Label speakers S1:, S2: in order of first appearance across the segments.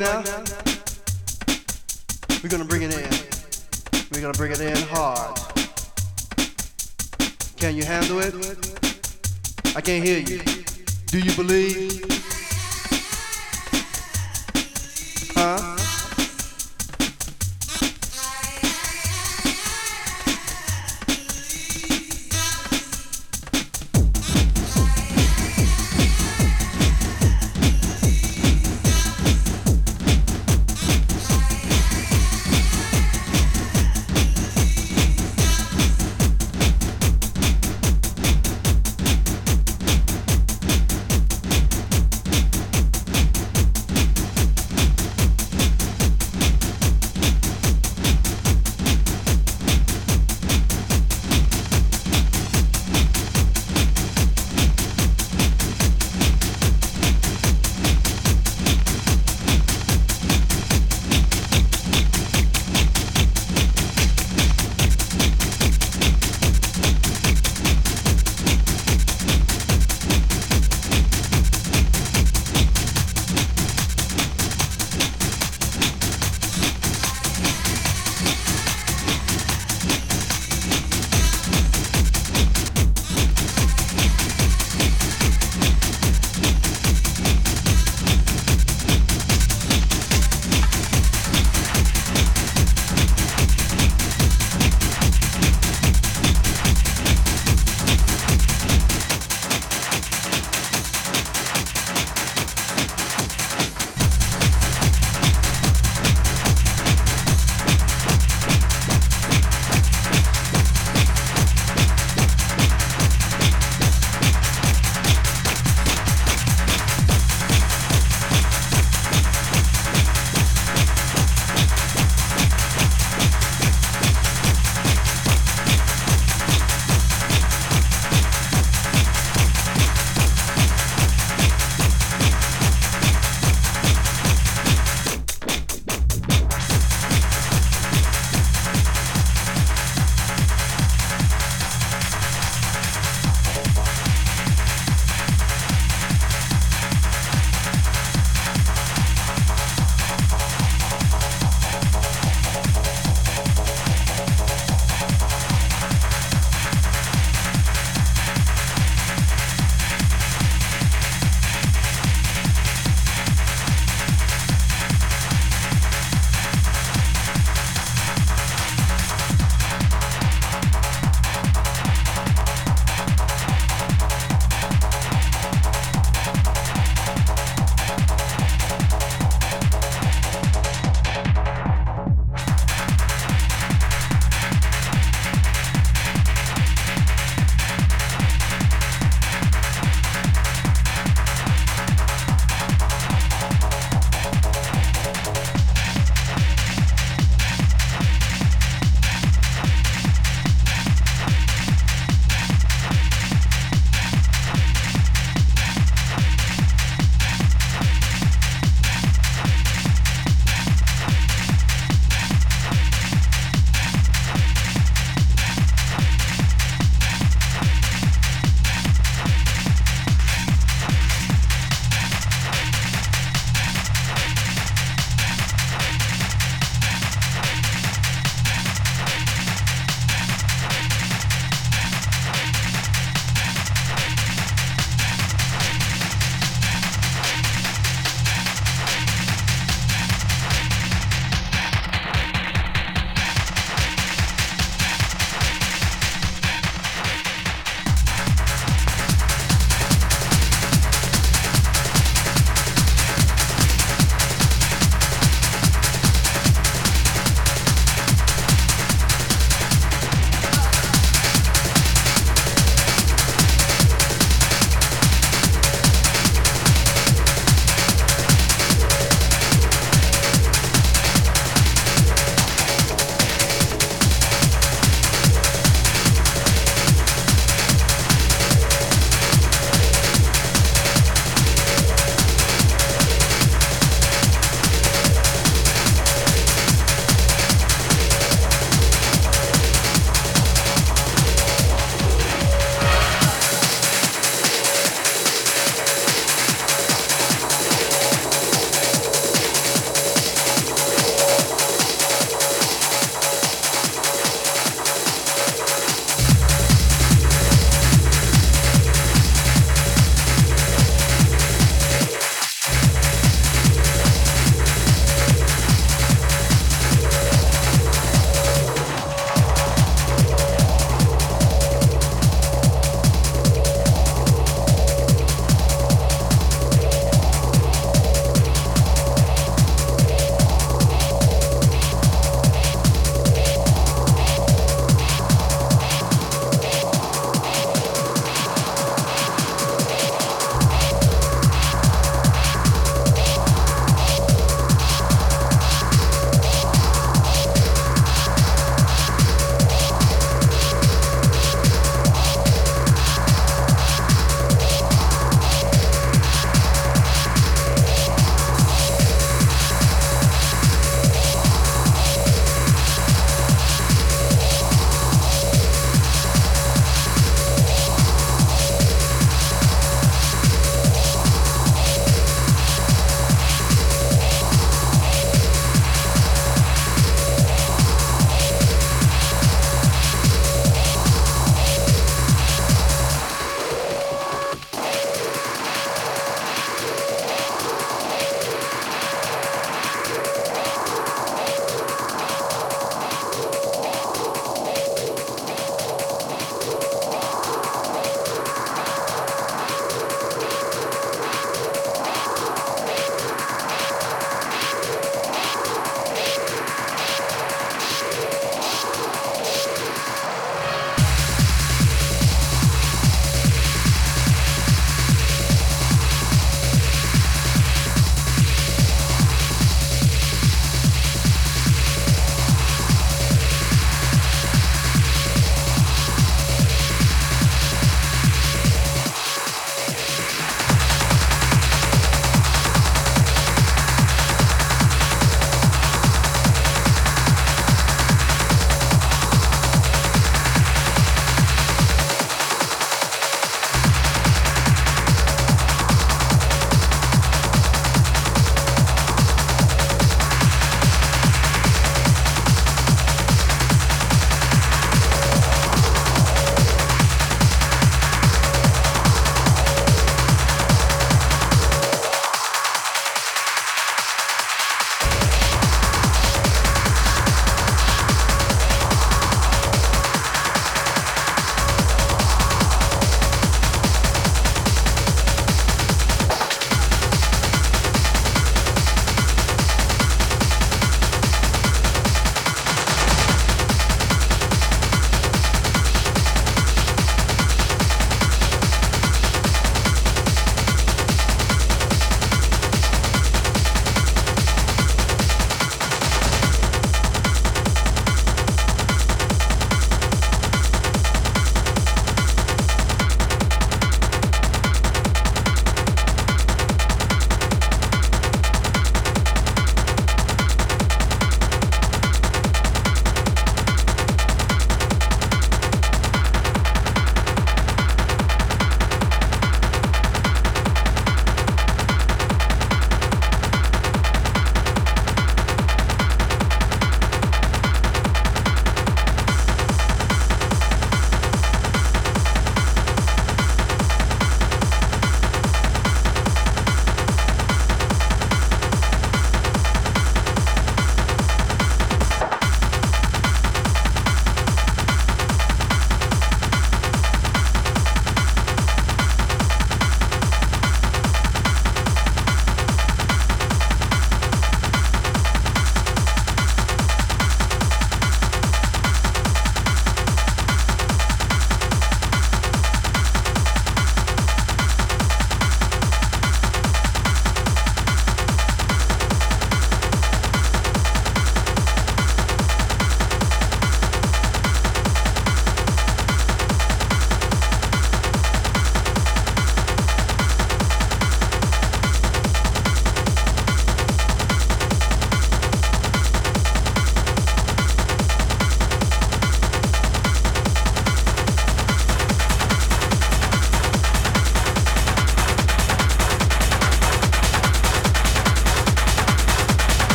S1: right now. We're gonna bring it in. We're gonna bring it in hard. Can you handle it? I can't hear you. Do you believe?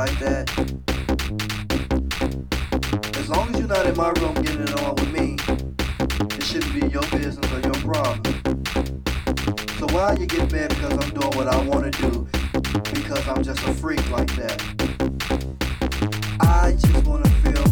S2: like that. As long as you're not in my room getting it on with me, it shouldn't be your business or your problem. So why you get mad because I'm doing what I want to do? Because I'm just a freak like that. I just wanna feel